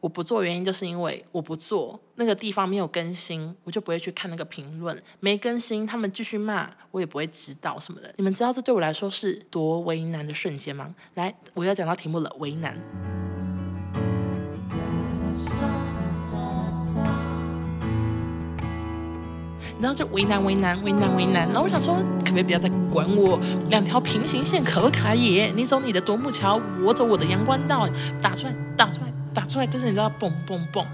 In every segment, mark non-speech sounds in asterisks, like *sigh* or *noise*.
我不做原因就是因为我不做那个地方没有更新，我就不会去看那个评论。没更新，他们继续骂，我也不会知道什么的。你们知道这对我来说是多为难的瞬间吗？来，我要讲到题目了，为难。你知道就为难为难为难为难，然后我想说，可不可以不要再管我？两条平行线可不可以？你走你的独木桥，我走我的阳关道，打出来打出来打出来，就是你知道，蹦蹦蹦。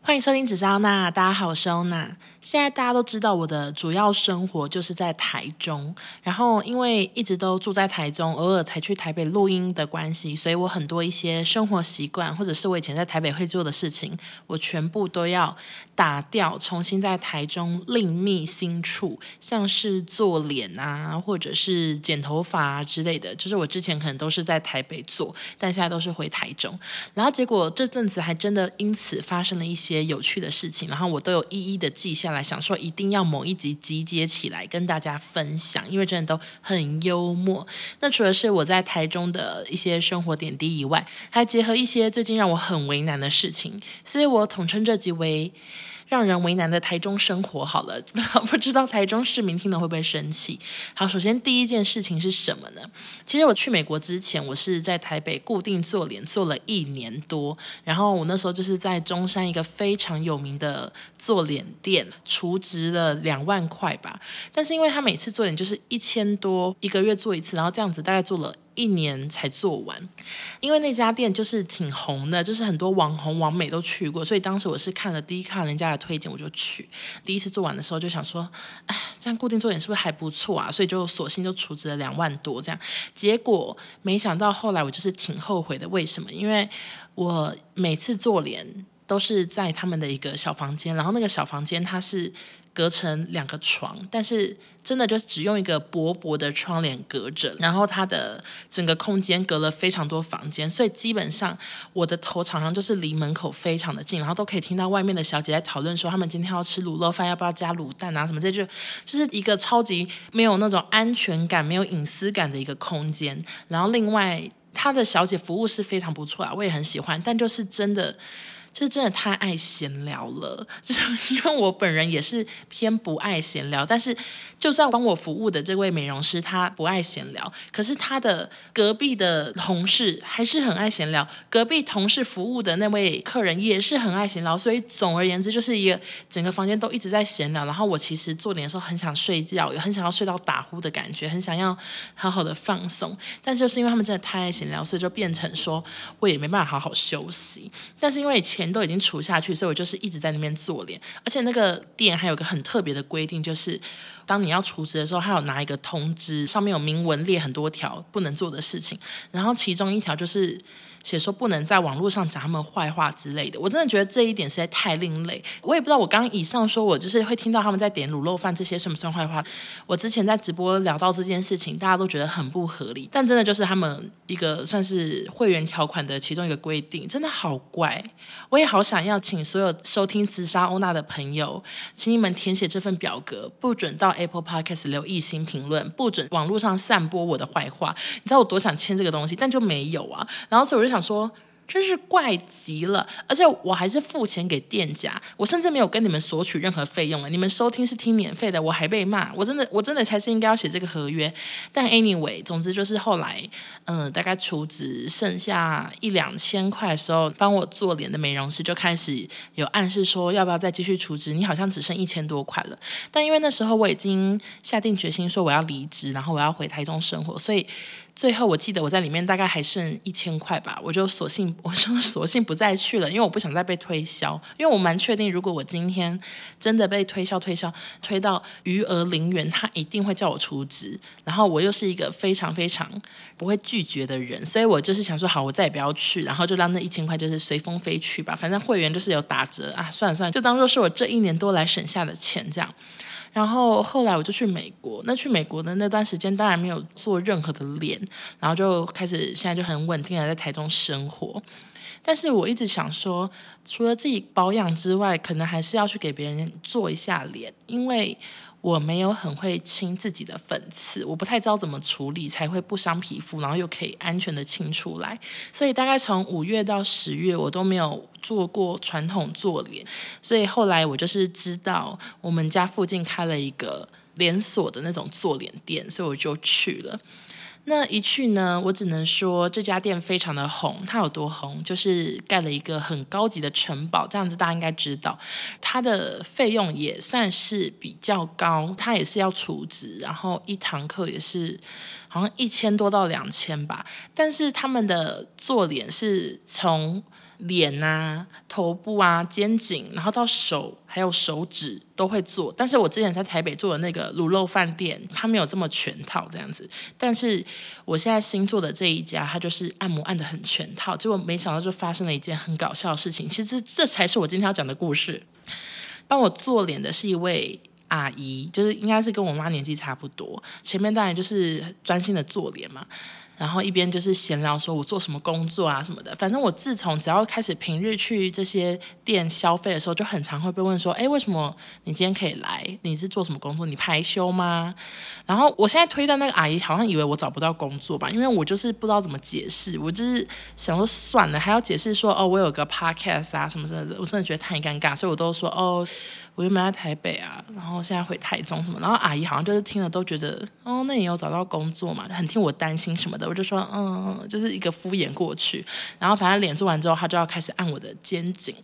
欢迎收听紫砂欧娜，大家好，我是欧娜。现在大家都知道我的主要生活就是在台中，然后因为一直都住在台中，偶尔才去台北录音的关系，所以我很多一些生活习惯，或者是我以前在台北会做的事情，我全部都要打掉，重新在台中另觅新处，像是做脸啊，或者是剪头发之类的，就是我之前可能都是在台北做，但现在都是回台中，然后结果这阵子还真的因此发生了一些有趣的事情，然后我都有一一的记下来。想说一定要某一集集结起来跟大家分享，因为真的都很幽默。那除了是我在台中的一些生活点滴以外，还结合一些最近让我很为难的事情，所以我统称这集为。让人为难的台中生活，好了，*laughs* 不知道台中市民听了会不会生气？好，首先第一件事情是什么呢？其实我去美国之前，我是在台北固定做脸做了一年多，然后我那时候就是在中山一个非常有名的做脸店，储值了两万块吧。但是因为他每次做脸就是一千多，一个月做一次，然后这样子大概做了。一年才做完，因为那家店就是挺红的，就是很多网红、网美都去过，所以当时我是看了第一看人家的推荐，我就去。第一次做完的时候就想说，哎，这样固定做脸是不是还不错啊？所以就索性就储值了两万多这样。结果没想到后来我就是挺后悔的，为什么？因为我每次做脸都是在他们的一个小房间，然后那个小房间它是。隔成两个床，但是真的就是只用一个薄薄的窗帘隔着，然后它的整个空间隔了非常多房间，所以基本上我的头常常就是离门口非常的近，然后都可以听到外面的小姐在讨论说他们今天要吃卤肉饭，要不要加卤蛋啊什么这就就是一个超级没有那种安全感、没有隐私感的一个空间。然后另外，他的小姐服务是非常不错啊，我也很喜欢，但就是真的。就是真的太爱闲聊了，就是 *laughs* 因为我本人也是偏不爱闲聊，但是就算帮我服务的这位美容师他不爱闲聊，可是他的隔壁的同事还是很爱闲聊，隔壁同事服务的那位客人也是很爱闲聊，所以总而言之就是一个整个房间都一直在闲聊。然后我其实做脸的时候很想睡觉，也很想要睡到打呼的感觉，很想要好好的放松，但就是因为他们真的太爱闲聊，所以就变成说我也没办法好好休息。但是因为前钱。都已经除下去，所以我就是一直在那边做脸。而且那个店还有个很特别的规定，就是当你要除职的时候，还有拿一个通知，上面有明文列很多条不能做的事情，然后其中一条就是。写说不能在网络上讲他们坏话之类的，我真的觉得这一点实在太另类。我也不知道我刚以上说我就是会听到他们在点卤肉饭这些算不算坏话。我之前在直播聊到这件事情，大家都觉得很不合理，但真的就是他们一个算是会员条款的其中一个规定，真的好怪。我也好想要请所有收听自杀欧娜的朋友，请你们填写这份表格，不准到 Apple Podcast 留一星评论，不准网络上散播我的坏话。你知道我多想签这个东西，但就没有啊。然后所以我就想。想说。真是怪极了，而且我还是付钱给店家，我甚至没有跟你们索取任何费用啊，你们收听是听免费的，我还被骂，我真的我真的才是应该要写这个合约。但 anyway，总之就是后来，嗯、大概储值剩下一两千块的时候，帮我做脸的美容师就开始有暗示说，要不要再继续储值？你好像只剩一千多块了。但因为那时候我已经下定决心说我要离职，然后我要回台中生活，所以最后我记得我在里面大概还剩一千块吧，我就索性。*laughs* 我就索性不再去了，因为我不想再被推销。因为我蛮确定，如果我今天真的被推销、推销、推到余额零元，他一定会叫我出资。然后我又是一个非常非常不会拒绝的人，所以我就是想说，好，我再也不要去，然后就让那一千块就是随风飞去吧。反正会员就是有打折啊，算了算了，就当做是我这一年多来省下的钱这样。然后后来我就去美国，那去美国的那段时间当然没有做任何的脸，然后就开始现在就很稳定的在台中生活。但是我一直想说，除了自己保养之外，可能还是要去给别人做一下脸，因为我没有很会清自己的粉刺，我不太知道怎么处理才会不伤皮肤，然后又可以安全的清出来。所以大概从五月到十月，我都没有做过传统做脸。所以后来我就是知道我们家附近开了一个连锁的那种做脸店，所以我就去了。那一去呢，我只能说这家店非常的红。它有多红？就是盖了一个很高级的城堡，这样子大家应该知道。它的费用也算是比较高，它也是要储值，然后一堂课也是好像一千多到两千吧。但是他们的做脸是从脸啊、头部啊、肩颈，然后到手，还有手指都会做。但是我之前在台北做的那个卤肉饭店，它没有这么全套这样子。但是我现在新做的这一家，它就是按摩按得很全套。结果没想到就发生了一件很搞笑的事情。其实这才是我今天要讲的故事。帮我做脸的是一位阿姨，就是应该是跟我妈年纪差不多。前面当然就是专心的做脸嘛。然后一边就是闲聊，说我做什么工作啊什么的。反正我自从只要开始平日去这些店消费的时候，就很常会被问说：“哎，为什么你今天可以来？你是做什么工作？你排休吗？”然后我现在推断那个阿姨好像以为我找不到工作吧，因为我就是不知道怎么解释。我就是想说算了，还要解释说哦，我有个 podcast 啊什么什么的，我真的觉得太尴尬，所以我都说哦。我原本在台北啊，然后现在回台中什么，然后阿姨好像就是听了都觉得，哦，那你有找到工作嘛？很替我担心什么的，我就说，嗯，就是一个敷衍过去，然后反正脸做完之后，她就要开始按我的肩颈。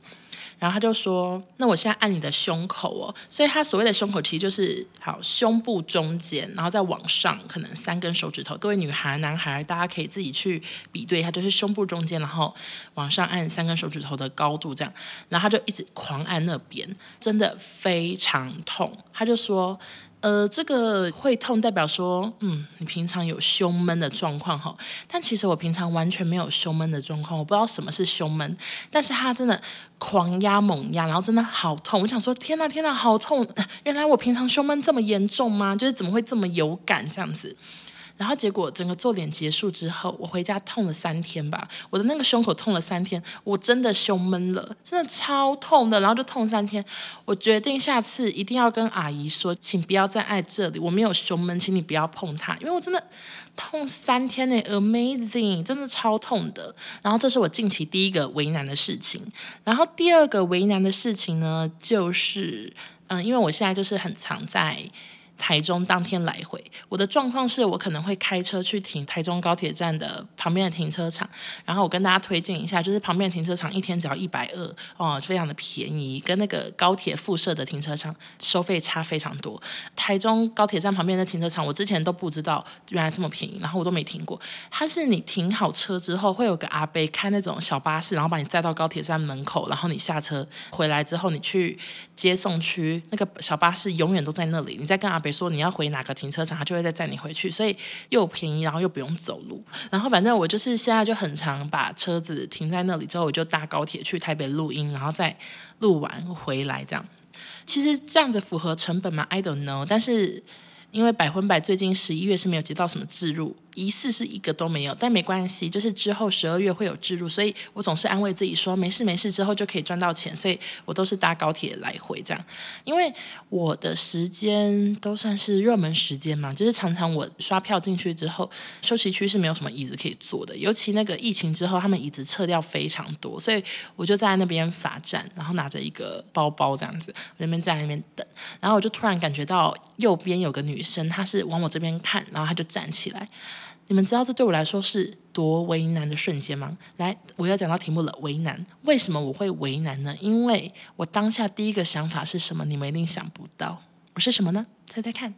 然后他就说：“那我现在按你的胸口哦，所以他所谓的胸口其实就是好胸部中间，然后再往上可能三根手指头。各位女孩、男孩，大家可以自己去比对一下，就是胸部中间，然后往上按三根手指头的高度这样。然后他就一直狂按那边，真的非常痛。他就说。”呃，这个会痛代表说，嗯，你平常有胸闷的状况哈，但其实我平常完全没有胸闷的状况，我不知道什么是胸闷，但是他真的狂压猛压，然后真的好痛，我想说，天哪天哪，好痛，原来我平常胸闷这么严重吗？就是怎么会这么有感这样子？然后结果整个做脸结束之后，我回家痛了三天吧，我的那个胸口痛了三天，我真的胸闷了，真的超痛的，然后就痛三天。我决定下次一定要跟阿姨说，请不要再按这里，我没有胸闷，请你不要碰它，因为我真的痛三天呢，amazing，真的超痛的。然后这是我近期第一个为难的事情，然后第二个为难的事情呢，就是嗯，因为我现在就是很常在。台中当天来回，我的状况是我可能会开车去停台中高铁站的旁边的停车场，然后我跟大家推荐一下，就是旁边的停车场一天只要一百二哦，非常的便宜，跟那个高铁附设的停车场收费差非常多。台中高铁站旁边的停车场，我之前都不知道原来这么便宜，然后我都没停过。它是你停好车之后，会有个阿伯开那种小巴士，然后把你载到高铁站门口，然后你下车回来之后，你去接送区，那个小巴士永远都在那里，你再跟阿伯。说你要回哪个停车场，他就会再载你回去，所以又便宜，然后又不用走路。然后反正我就是现在就很常把车子停在那里，之后我就搭高铁去台北录音，然后再录完回来这样。其实这样子符合成本吗？I don't know。但是因为百分百最近十一月是没有接到什么置入。疑似是一个都没有，但没关系，就是之后十二月会有置入，所以我总是安慰自己说没事没事，之后就可以赚到钱，所以我都是搭高铁来回这样，因为我的时间都算是热门时间嘛，就是常常我刷票进去之后，休息区是没有什么椅子可以坐的，尤其那个疫情之后，他们椅子撤掉非常多，所以我就在那边罚站，然后拿着一个包包这样子，我那边在那边等，然后我就突然感觉到右边有个女生，她是往我这边看，然后她就站起来。你们知道这对我来说是多为难的瞬间吗？来，我要讲到题目了，为难。为什么我会为难呢？因为我当下第一个想法是什么？你们一定想不到，我是什么呢？猜猜看。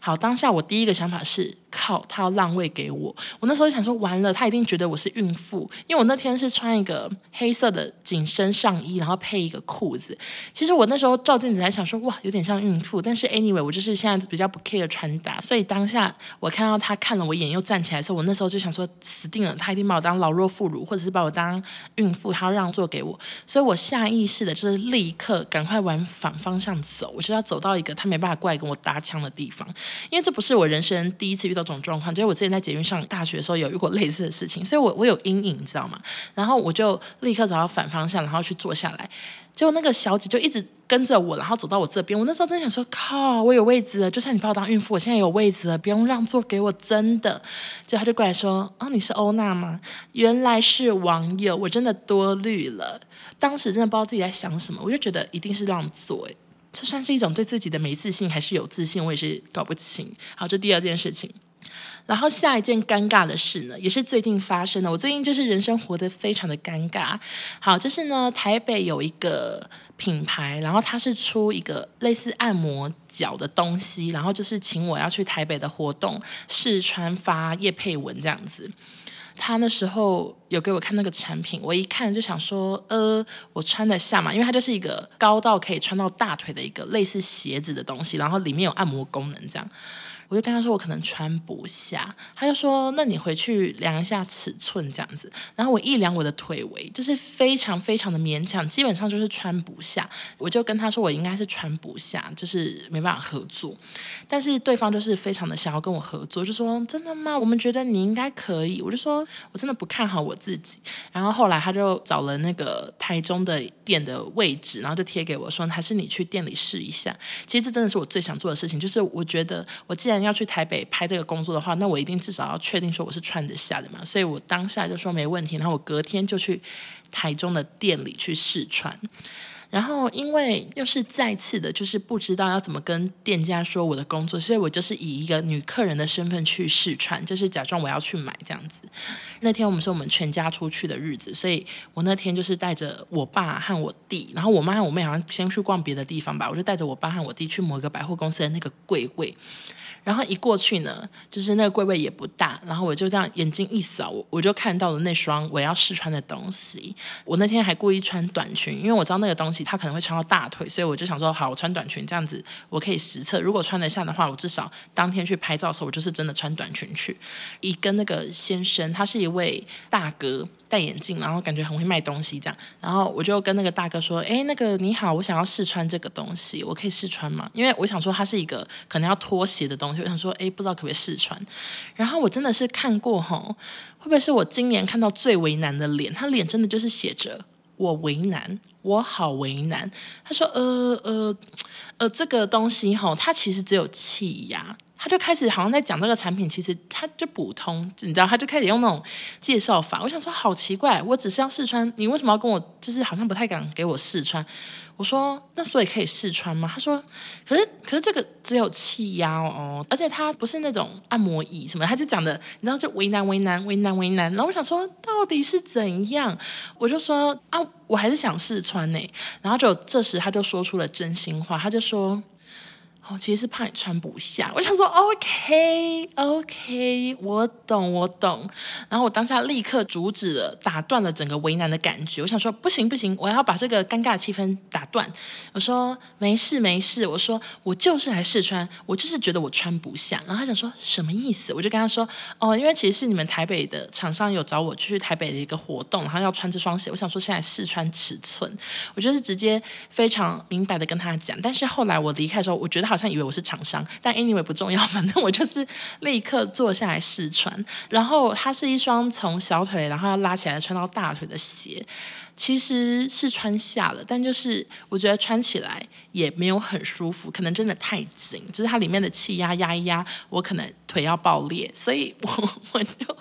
好，当下我第一个想法是，靠，他要让位给我。我那时候就想说，完了，他一定觉得我是孕妇，因为我那天是穿一个黑色的紧身上衣，然后配一个裤子。其实我那时候照镜子还想说，哇，有点像孕妇。但是 anyway，我就是现在比较不 care 穿搭，所以当下我看到他看了我一眼又站起来的时候，我那时候就想说，死定了，他一定把我当老弱妇孺，或者是把我当孕妇，他要让座给我。所以我下意识的就是立刻赶快往反方向走，我就要走到一个他没办法过来跟我搭腔的地方。因为这不是我人生第一次遇到这种状况，就是我之前在捷运上大学的时候有遇过类似的事情，所以我我有阴影，你知道吗？然后我就立刻找到反方向，然后去坐下来。结果那个小姐就一直跟着我，然后走到我这边。我那时候真想说，靠，我有位置了，就算你把我当孕妇，我现在有位置了，不用让座给我，真的。结果她就过来说，哦，你是欧娜吗？原来是网友，我真的多虑了。当时真的不知道自己在想什么，我就觉得一定是让座，这算是一种对自己的没自信，还是有自信？我也是搞不清。好，这第二件事情。然后下一件尴尬的事呢，也是最近发生的。我最近就是人生活得非常的尴尬。好，就是呢，台北有一个品牌，然后它是出一个类似按摩脚的东西，然后就是请我要去台北的活动试穿发叶配文这样子。他那时候有给我看那个产品，我一看就想说，呃，我穿得下嘛？因为它就是一个高到可以穿到大腿的一个类似鞋子的东西，然后里面有按摩功能这样。我就跟他说我可能穿不下，他就说那你回去量一下尺寸这样子。然后我一量我的腿围，就是非常非常的勉强，基本上就是穿不下。我就跟他说我应该是穿不下，就是没办法合作。但是对方就是非常的想要跟我合作，就说真的吗？我们觉得你应该可以。我就说我真的不看好我自己。然后后来他就找了那个台中的店的位置，然后就贴给我说还是你去店里试一下。其实这真的是我最想做的事情，就是我觉得我既然要去台北拍这个工作的话，那我一定至少要确定说我是穿得下的嘛，所以我当下就说没问题，然后我隔天就去台中的店里去试穿，然后因为又是再次的，就是不知道要怎么跟店家说我的工作，所以我就是以一个女客人的身份去试穿，就是假装我要去买这样子。那天我们是我们全家出去的日子，所以我那天就是带着我爸和我弟，然后我妈和我妹好像先去逛别的地方吧，我就带着我爸和我弟去某一个百货公司的那个柜位。然后一过去呢，就是那个柜位也不大，然后我就这样眼睛一扫，我我就看到了那双我要试穿的东西。我那天还故意穿短裙，因为我知道那个东西它可能会穿到大腿，所以我就想说，好，我穿短裙这样子，我可以实测。如果穿得下的话，我至少当天去拍照的时候，我就是真的穿短裙去。一跟那个先生，他是一位大哥。戴眼镜，然后感觉很会卖东西这样，然后我就跟那个大哥说：“哎，那个你好，我想要试穿这个东西，我可以试穿吗？因为我想说它是一个可能要脱鞋的东西，我想说，哎，不知道可不可以试穿。然后我真的是看过哈，会不会是我今年看到最为难的脸？他脸真的就是写着我为难，我好为难。他说：呃呃呃，这个东西哈，它其实只有气压。”他就开始好像在讲这个产品，其实他就普通，你知道，他就开始用那种介绍法。我想说，好奇怪，我只是要试穿，你为什么要跟我？就是好像不太敢给我试穿。我说，那所以可以试穿吗？他说，可是可是这个只有气压哦，而且它不是那种按摩椅什么，他就讲的，你知道，就为难为难为难为难。然后我想说，到底是怎样？我就说啊，我还是想试穿呢。然后就这时他就说出了真心话，他就说。哦，其实是怕你穿不下。我想说，OK，OK，、我懂，我懂。然后我当下立刻阻止了，打断了整个为难的感觉。我想说，不行不行，我要把这个尴尬气氛打断。我说没事没事，我说我就是来试穿，我就是觉得我穿不下。然后他想说什么意思？我就跟他说，哦，因为其实是你们台北的厂商有找我去台北的一个活动，然后要穿这双鞋。我想说现在试穿尺寸，我就是直接非常明白的跟他讲。但是后来我离开的时候，我觉得。好像他以为我是厂商，但 anyway 不重要，*laughs* 反正我就是立刻坐下来试穿。然后它是一双从小腿然后要拉起来穿到大腿的鞋，其实是穿下了，但就是我觉得穿起来也没有很舒服，可能真的太紧，就是它里面的气压压一压，我可能腿要爆裂，所以我 *laughs* 我就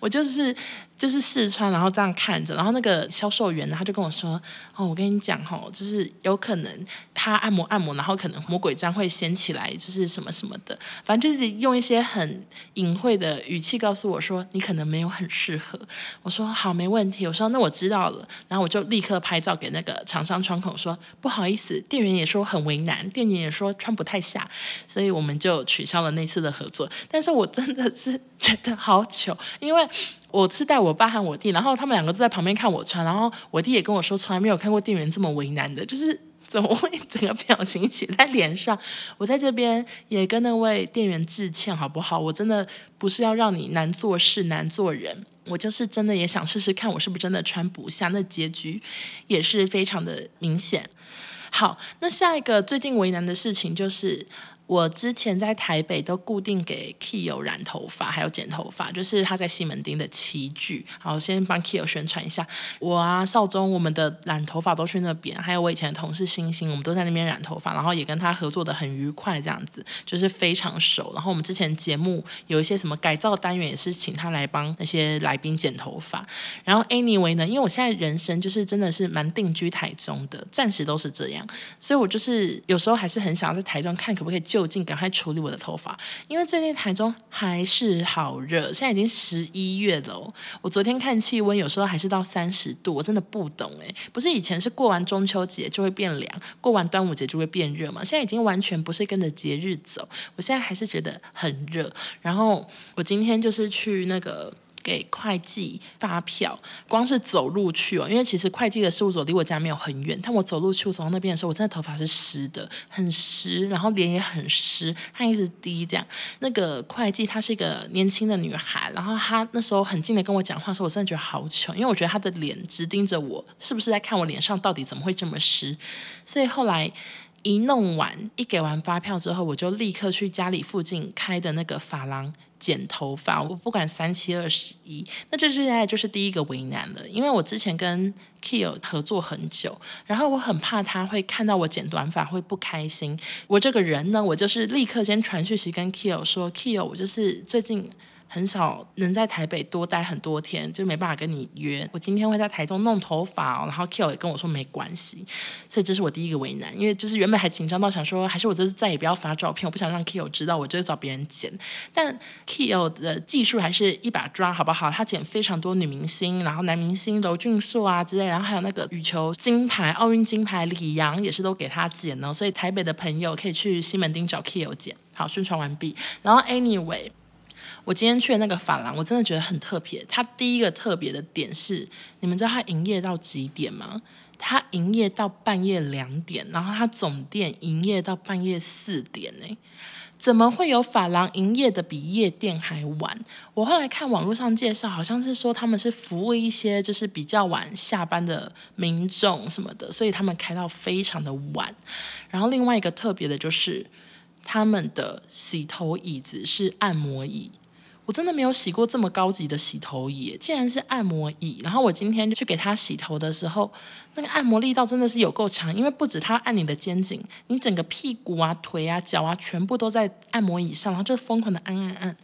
我就是。就是试穿，然后这样看着，然后那个销售员，他就跟我说：“哦，我跟你讲哦，就是有可能他按摩按摩，然后可能魔鬼毡会掀起来，就是什么什么的，反正就是用一些很隐晦的语气告诉我说，你可能没有很适合。”我说：“好，没问题。”我说：“那我知道了。”然后我就立刻拍照给那个厂商窗口说：“不好意思，店员也说很为难，店员也说穿不太下，所以我们就取消了那次的合作。”但是我真的是觉得好糗，因为。我是带我爸和我弟，然后他们两个都在旁边看我穿，然后我弟也跟我说，从来没有看过店员这么为难的，就是怎么会整个表情写在脸上。我在这边也跟那位店员致歉，好不好？我真的不是要让你难做事、难做人，我就是真的也想试试看，我是不是真的穿不下。那结局也是非常的明显。好，那下一个最近为难的事情就是。我之前在台北都固定给 Kio 染头发，还有剪头发，就是他在西门町的齐聚。好，先帮 Kio 宣传一下，我啊少中我们的染头发都去那边，还有我以前的同事星星，我们都在那边染头发，然后也跟他合作的很愉快，这样子就是非常熟。然后我们之前节目有一些什么改造单元，也是请他来帮那些来宾剪头发。然后 Anyway 呢，因为我现在人生就是真的是蛮定居台中的，暂时都是这样，所以我就是有时候还是很想要在台中看可不可以。就近赶快处理我的头发，因为最近台中还是好热，现在已经十一月了哦。我昨天看气温，有时候还是到三十度，我真的不懂诶，不是以前是过完中秋节就会变凉，过完端午节就会变热吗？现在已经完全不是跟着节日走，我现在还是觉得很热。然后我今天就是去那个。给会计发票，光是走路去哦，因为其实会计的事务所离我家没有很远，但我走路去，我走到那边的时候，我真的头发是湿的，很湿，然后脸也很湿，汗一直滴这样。那个会计她是一个年轻的女孩，然后她那时候很近的跟我讲话的时候，我真的觉得好糗，因为我觉得她的脸直盯着我，是不是在看我脸上到底怎么会这么湿？所以后来。一弄完，一给完发票之后，我就立刻去家里附近开的那个发廊剪头发。我不管三七二十一，那这现在就是第一个为难了，因为我之前跟 k i l 合作很久，然后我很怕他会看到我剪短发会不开心。我这个人呢，我就是立刻先传讯息跟 k i l 说 k i l 我就是最近。很少能在台北多待很多天，就没办法跟你约。我今天会在台中弄头发哦，然后 KILL 也跟我说没关系，所以这是我第一个为难，因为就是原本还紧张到想说，还是我就是再也不要发照片，我不想让 KILL 知道，我就找别人剪。但 KILL 的技术还是一把抓，好不好？他剪非常多女明星，然后男明星刘俊硕啊之类，然后还有那个羽球金牌、奥运金牌李阳也是都给他剪哦。所以台北的朋友可以去西门町找 KILL 剪。好，宣传完毕。然后 Anyway。我今天去的那个发廊，我真的觉得很特别。它第一个特别的点是，你们知道它营业到几点吗？它营业到半夜两点，然后它总店营业到半夜四点呢。怎么会有发廊营业的比夜店还晚？我后来看网络上介绍，好像是说他们是服务一些就是比较晚下班的民众什么的，所以他们开到非常的晚。然后另外一个特别的就是，他们的洗头椅子是按摩椅。我真的没有洗过这么高级的洗头椅，竟然是按摩椅。然后我今天就去给他洗头的时候，那个按摩力道真的是有够强，因为不止他按你的肩颈，你整个屁股啊、腿啊、脚啊，全部都在按摩椅上，然后就疯狂的按按按。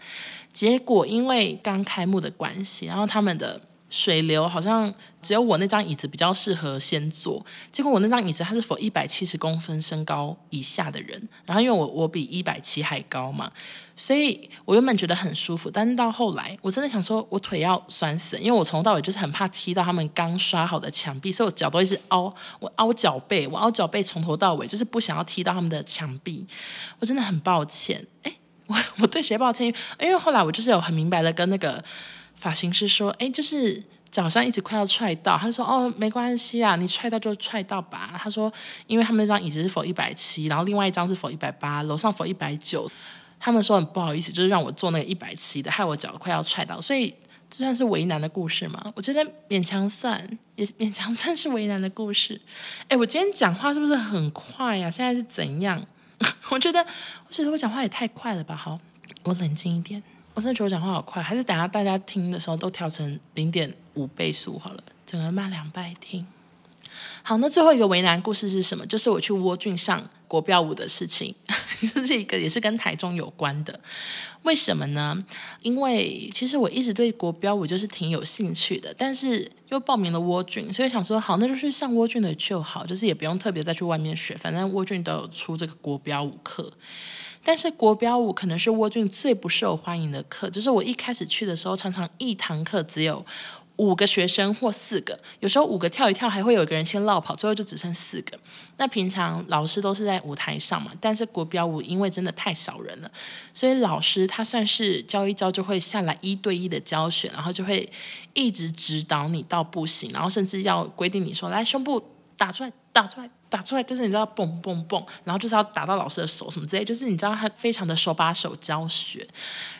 结果因为刚开幕的关系，然后他们的。水流好像只有我那张椅子比较适合先坐，结果我那张椅子它是否一百七十公分身高以下的人，然后因为我我比一百七还高嘛，所以我原本觉得很舒服，但是到后来我真的想说我腿要酸死，因为我从头到尾就是很怕踢到他们刚刷好的墙壁，所以我脚都一直凹，我凹脚背，我凹脚背从头到尾就是不想要踢到他们的墙壁，我真的很抱歉，诶，我我对谁抱歉？因为后来我就是有很明白的跟那个。发型师说：“哎，就是脚上一直快要踹到。”他说：“哦，没关系啊，你踹到就踹到吧。”他说：“因为他们那张椅子是否一百七，然后另外一张是否一百八，楼上否一百九。他们说很不好意思，就是让我坐那个一百七的，害我脚快要踹到。所以这算是为难的故事吗？我觉得勉强算，也勉强算是为难的故事。哎，我今天讲话是不是很快呀？现在是怎样？*laughs* 我觉得，我觉得我讲话也太快了吧？好，我冷静一点。”我真的觉得我讲话好快，还是等下大家听的时候都调成零点五倍速好了，整个慢两倍听。好，那最后一个为难故事是什么？就是我去窝俊上国标舞的事情，这 *laughs* 一个也是跟台中有关的。为什么呢？因为其实我一直对国标舞就是挺有兴趣的，但是又报名了窝郡，所以想说好，那就去上窝俊的就好，就是也不用特别再去外面学，反正窝俊都有出这个国标舞课。但是国标舞可能是窝俊最不受欢迎的课，就是我一开始去的时候，常常一堂课只有五个学生或四个，有时候五个跳一跳，还会有一个人先落跑，最后就只剩四个。那平常老师都是在舞台上嘛，但是国标舞因为真的太少人了，所以老师他算是教一教就会下来一对一的教学，然后就会一直指导你到不行，然后甚至要规定你说来胸部。打出来，打出来，打出来，就是你知道，蹦蹦蹦，然后就是要打到老师的手什么之类，就是你知道他非常的手把手教学。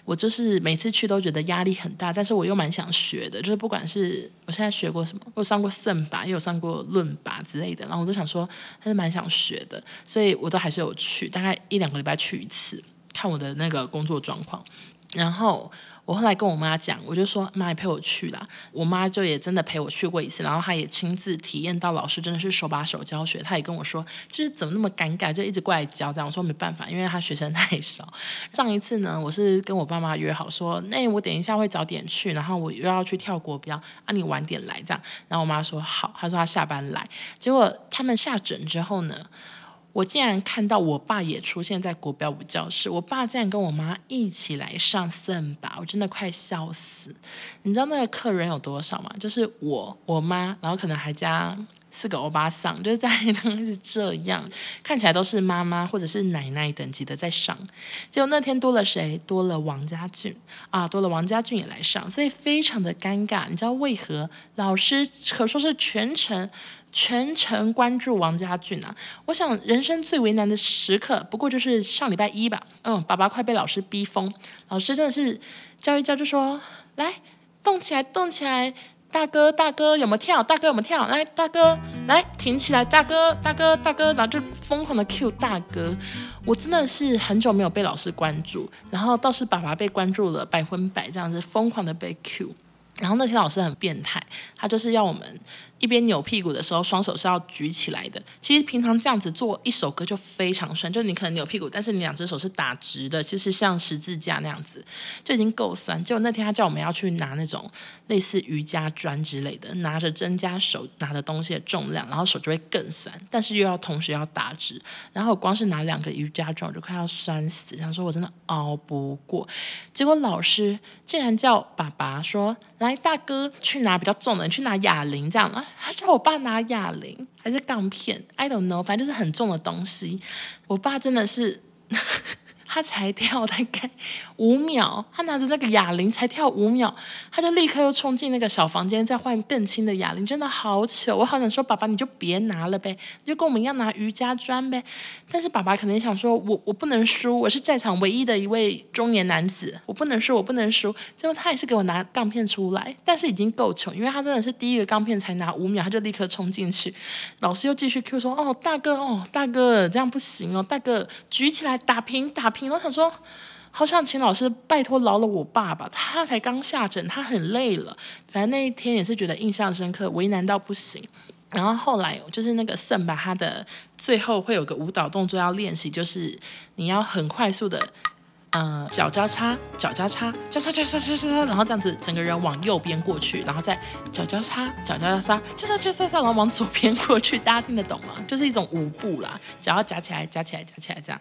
我就是每次去都觉得压力很大，但是我又蛮想学的，就是不管是我现在学过什么，我上过圣把，也有上过论把之类的，然后我都想说还是蛮想学的，所以我都还是有去，大概一两个礼拜去一次，看我的那个工作状况，然后。我后来跟我妈讲，我就说妈你陪我去啦。我妈就也真的陪我去过一次，然后她也亲自体验到老师真的是手把手教学。她也跟我说，就是怎么那么尴尬，就一直过来教这样。我说没办法，因为她学生太少。*laughs* 上一次呢，我是跟我爸妈约好说，那我等一下会早点去，然后我又要去跳国标，啊你晚点来这样。然后我妈说好，她说她下班来。结果他们下诊之后呢，我竟然看到我爸也出现在国标舞教室，我爸竟然跟我妈一起来上圣把，我真的快笑死！你知道那个客人有多少吗？就是我、我妈，然后可能还加四个欧巴桑，就是在那是这样，看起来都是妈妈或者是奶奶等级的在上。结果那天多了谁？多了王家俊啊，多了王家俊也来上，所以非常的尴尬。你知道为何？老师可说是全程。全程关注王家俊啊！我想人生最为难的时刻，不过就是上礼拜一吧。嗯，爸爸快被老师逼疯，老师真的是教一教就说：“来，动起来，动起来，大哥，大哥有没有跳？大哥有没有跳？来，大哥，来挺起来，大哥，大哥，大哥，然后就疯狂的 Q 大哥。我真的是很久没有被老师关注，然后倒是爸爸被关注了百分百，这样子疯狂的被 Q。然后那天老师很变态，他就是要我们。一边扭屁股的时候，双手是要举起来的。其实平常这样子做一首歌就非常酸，就你可能扭屁股，但是你两只手是打直的，其实像十字架那样子就已经够酸。结果那天他叫我们要去拿那种类似瑜伽砖之类的，拿着增加手拿的东西的重量，然后手就会更酸，但是。又要同时要打直。然后光是拿两个瑜伽砖我就快要酸死，想说我真的熬不过。结果老师竟然叫爸爸说：“来，大哥去拿比较重的，你去拿哑铃这样啊。”他叫我爸拿哑铃还是钢片？I don't know，反正就是很重的东西。我爸真的是。他才跳大概五秒，他拿着那个哑铃才跳五秒，他就立刻又冲进那个小房间，再换更轻的哑铃，真的好糗。我好想说，爸爸你就别拿了呗，就跟我们一样拿瑜伽砖呗。但是爸爸可能想说，我我不能输，我是在场唯一的一位中年男子，我不能输，我不能输。最后他也是给我拿杠片出来，但是已经够糗，因为他真的是第一个钢片才拿五秒，他就立刻冲进去。老师又继续 Q 说，哦大哥哦大哥这样不行哦，大哥举起来打平打平。我想说，好想请老师拜托饶了我爸爸，他才刚下诊，他很累了。反正那一天也是觉得印象深刻，为难到不行。然后后来就是那个圣把他的最后会有个舞蹈动作要练习，就是你要很快速的，嗯、脚交叉，脚交叉，交叉交叉交叉，然后这样子整个人往右边过去，然后再脚交叉，脚交叉，交叉交叉，然后往左边过去。大家听得懂吗？就是一种舞步啦，脚要夹起来，夹起来，夹起来，这样。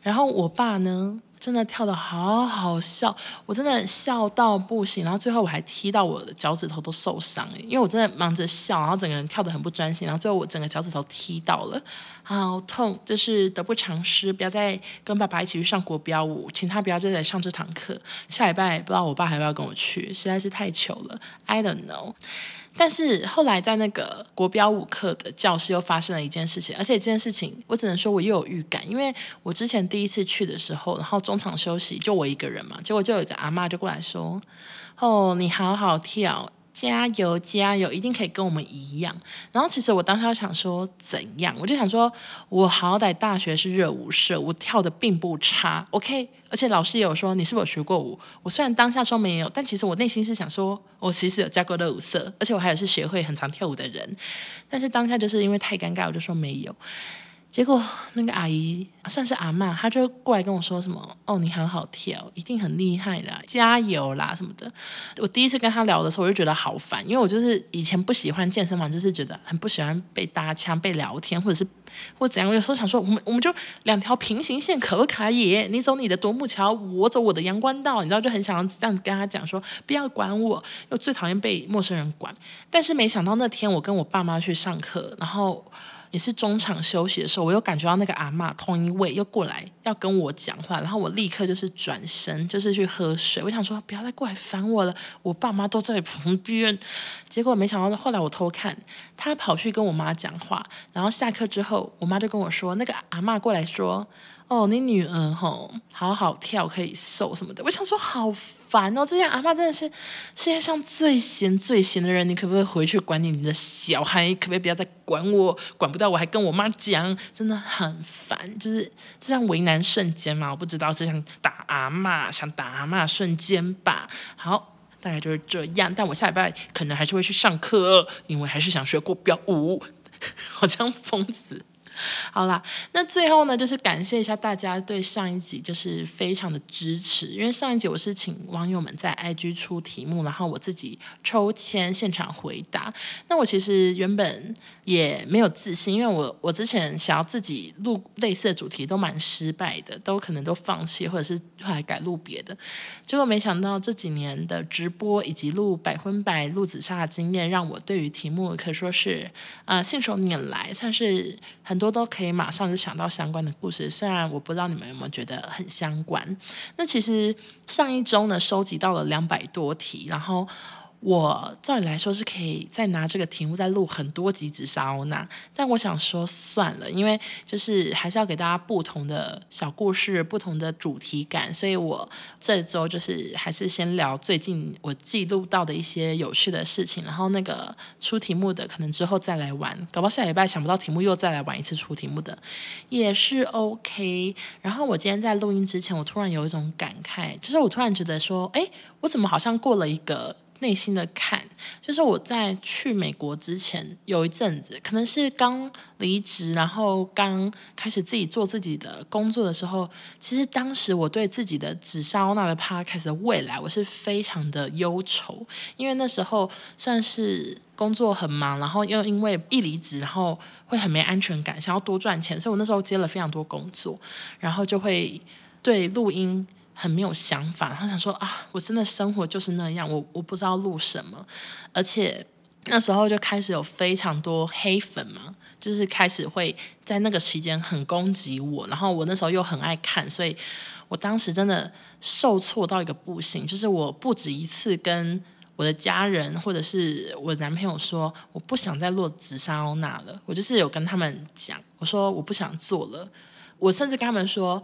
然后我爸呢，真的跳得好好笑，我真的笑到不行。然后最后我还踢到我的脚趾头都受伤，因为我真的忙着笑，然后整个人跳得很不专心。然后最后我整个脚趾头踢到了，好痛！就是得不偿失，不要再跟爸爸一起去上国标舞，请他不要再来上这堂课。下礼拜不知道我爸还要不要跟我去，实在是太糗了。I don't know。但是后来在那个国标舞课的教室又发生了一件事情，而且这件事情我只能说我又有预感，因为我之前第一次去的时候，然后中场休息就我一个人嘛，结果就有一个阿嬷就过来说：“哦，你好好跳。”加油加油，一定可以跟我们一样。然后其实我当时想说怎样，我就想说，我好歹大学是热舞社，我跳的并不差，OK。而且老师也有说你是不是有学过舞？我虽然当下说没有，但其实我内心是想说，我其实有加过热舞社，而且我还有是学会很常跳舞的人。但是当下就是因为太尴尬，我就说没有。结果那个阿姨算是阿嬷，她就过来跟我说什么：“哦，你很好跳，一定很厉害的，加油啦什么的。”我第一次跟她聊的时候，我就觉得好烦，因为我就是以前不喜欢健身房，就是觉得很不喜欢被搭腔、被聊天，或者是或者怎样。有时候想说，我们我们就两条平行线可不可以？你走你的独木桥，我走我的阳关道，你知道，就很想要这样子跟她讲说，不要管我，又最讨厌被陌生人管。但是没想到那天我跟我爸妈去上课，然后。也是中场休息的时候，我又感觉到那个阿嬷同一位又过来要跟我讲话，然后我立刻就是转身，就是去喝水。我想说不要再过来烦我了，我爸妈都在旁边。结果没想到后来我偷看，他跑去跟我妈讲话，然后下课之后，我妈就跟我说，那个阿嬷过来说。哦，你女儿吼好好跳，可以瘦什么的。我想说好烦哦，这些阿嬷真的是世界上最闲最闲的人。你可不可以回去管你你的小孩？可不可以不要再管我？管不到我还跟我妈讲，真的很烦。就是这样为难瞬间嘛，我不知道是想打阿嬷，想打阿嬷瞬间吧。好，大概就是这样。但我下礼拜可能还是会去上课，因为还是想学国标舞，*laughs* 好像疯子。好啦，那最后呢，就是感谢一下大家对上一集就是非常的支持，因为上一集我是请网友们在 IG 出题目，然后我自己抽签现场回答。那我其实原本也没有自信，因为我我之前想要自己录类似的主题都蛮失败的，都可能都放弃，或者是后来改录别的。结果没想到这几年的直播以及录百分百录紫砂的经验，让我对于题目可说是啊、信手拈来，算是很多。多都可以马上就想到相关的故事，虽然我不知道你们有没有觉得很相关。那其实上一周呢，收集到了两百多题，然后。我照理来说是可以再拿这个题目再录很多集紫砂欧娜，但我想说算了，因为就是还是要给大家不同的小故事、不同的主题感，所以我这周就是还是先聊最近我记录到的一些有趣的事情，然后那个出题目的可能之后再来玩，搞不好下礼拜想不到题目又再来玩一次出题目的也是 OK。然后我今天在录音之前，我突然有一种感慨，就是我突然觉得说，哎，我怎么好像过了一个。内心的坎，就是我在去美国之前有一阵子，可能是刚离职，然后刚开始自己做自己的工作的时候，其实当时我对自己的紫砂欧娜的 podcast 的未来，我是非常的忧愁，因为那时候算是工作很忙，然后又因为一离职，然后会很没安全感，想要多赚钱，所以我那时候接了非常多工作，然后就会对录音。很没有想法，然后想说啊，我真的生活就是那样，我我不知道录什么，而且那时候就开始有非常多黑粉嘛，就是开始会在那个期间很攻击我，然后我那时候又很爱看，所以我当时真的受挫到一个不行，就是我不止一次跟我的家人或者是我的男朋友说，我不想再录紫砂欧娜了，我就是有跟他们讲，我说我不想做了，我甚至跟他们说。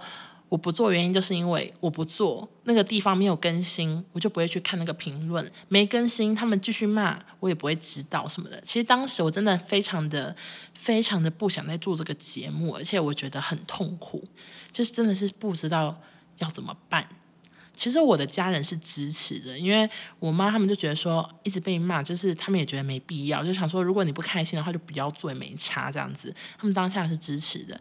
我不做原因就是因为我不做那个地方没有更新，我就不会去看那个评论。没更新，他们继续骂我也不会知道什么的。其实当时我真的非常的、非常的不想再做这个节目，而且我觉得很痛苦，就是真的是不知道要怎么办。其实我的家人是支持的，因为我妈他们就觉得说一直被骂，就是他们也觉得没必要，就想说如果你不开心的话，就不要做也没差这样子。他们当下是支持的，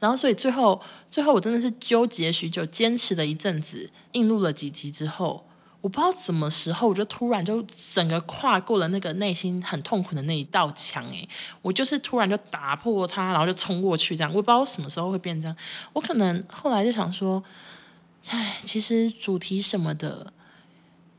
然后所以最后最后我真的是纠结许久，坚持了一阵子，硬录了几集之后，我不知道什么时候我就突然就整个跨过了那个内心很痛苦的那一道墙，诶，我就是突然就打破它，然后就冲过去这样，我也不知道什么时候会变这样，我可能后来就想说。唉，其实主题什么的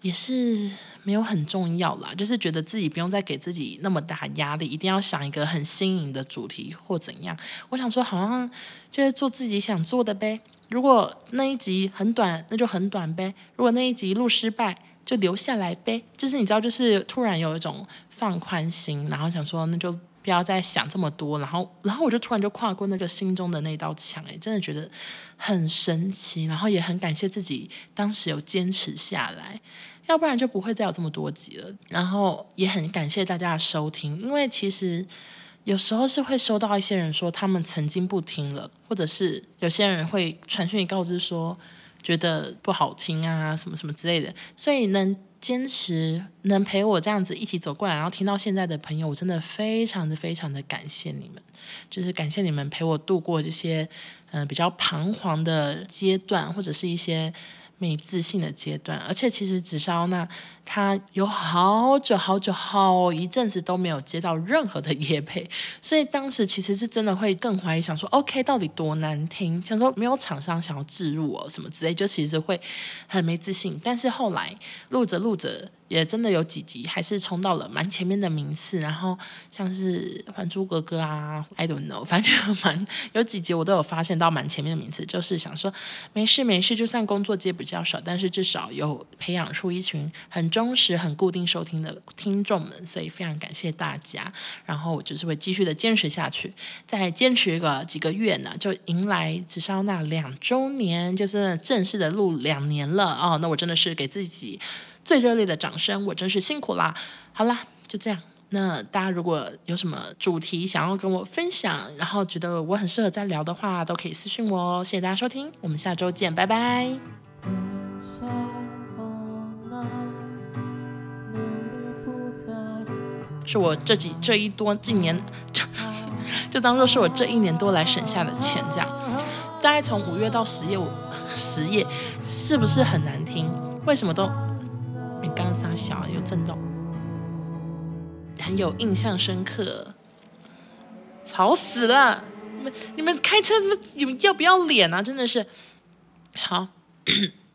也是没有很重要啦，就是觉得自己不用再给自己那么大压力，一定要想一个很新颖的主题或怎样。我想说，好像就是做自己想做的呗。如果那一集很短，那就很短呗；如果那一集录失败，就留下来呗。就是你知道，就是突然有一种放宽心，然后想说，那就。不要再想这么多，然后，然后我就突然就跨过那个心中的那道墙，哎，真的觉得很神奇，然后也很感谢自己当时有坚持下来，要不然就不会再有这么多集了。然后也很感谢大家的收听，因为其实有时候是会收到一些人说他们曾经不听了，或者是有些人会传讯告知说觉得不好听啊，什么什么之类的，所以能。坚持能陪我这样子一起走过来，然后听到现在的朋友，我真的非常的非常的感谢你们，就是感谢你们陪我度过这些嗯、比较彷徨的阶段，或者是一些。没自信的阶段，而且其实紫砂欧他有好久好久好一阵子都没有接到任何的业配，*laughs* 所以当时其实是真的会更怀疑，想说 OK 到底多难听，想说没有厂商想要置入哦什么之类，就其实会很没自信。但是后来录着录着也真的有几集还是冲到了蛮前面的名次，然后像是《还珠格格》啊，I don't know，*laughs* 反正蛮有几集我都有发现到蛮前面的名次，就是想说没事没事，就算工作接比较少，但是至少有培养出一群很忠实、很固定收听的听众们，所以非常感谢大家。然后我就是会继续的坚持下去，再坚持个几个月呢，就迎来直烧那两周年，就是正式的录两年了哦。那我真的是给自己。最热烈的掌声，我真是辛苦啦！好啦，就这样。那大家如果有什么主题想要跟我分享，然后觉得我很适合再聊的话，都可以私信我哦。谢谢大家收听，我们下周见，拜拜。是我这几这一多一年，就 *laughs* 就当做是我这一年多来省下的钱，这样。大概从五月到十月，我 *laughs* 十月是不是很难听？为什么都？你刚刚撒小有震动，很有印象深刻，吵死了！你们你们开车你们有要不要脸啊？真的是，好。*coughs*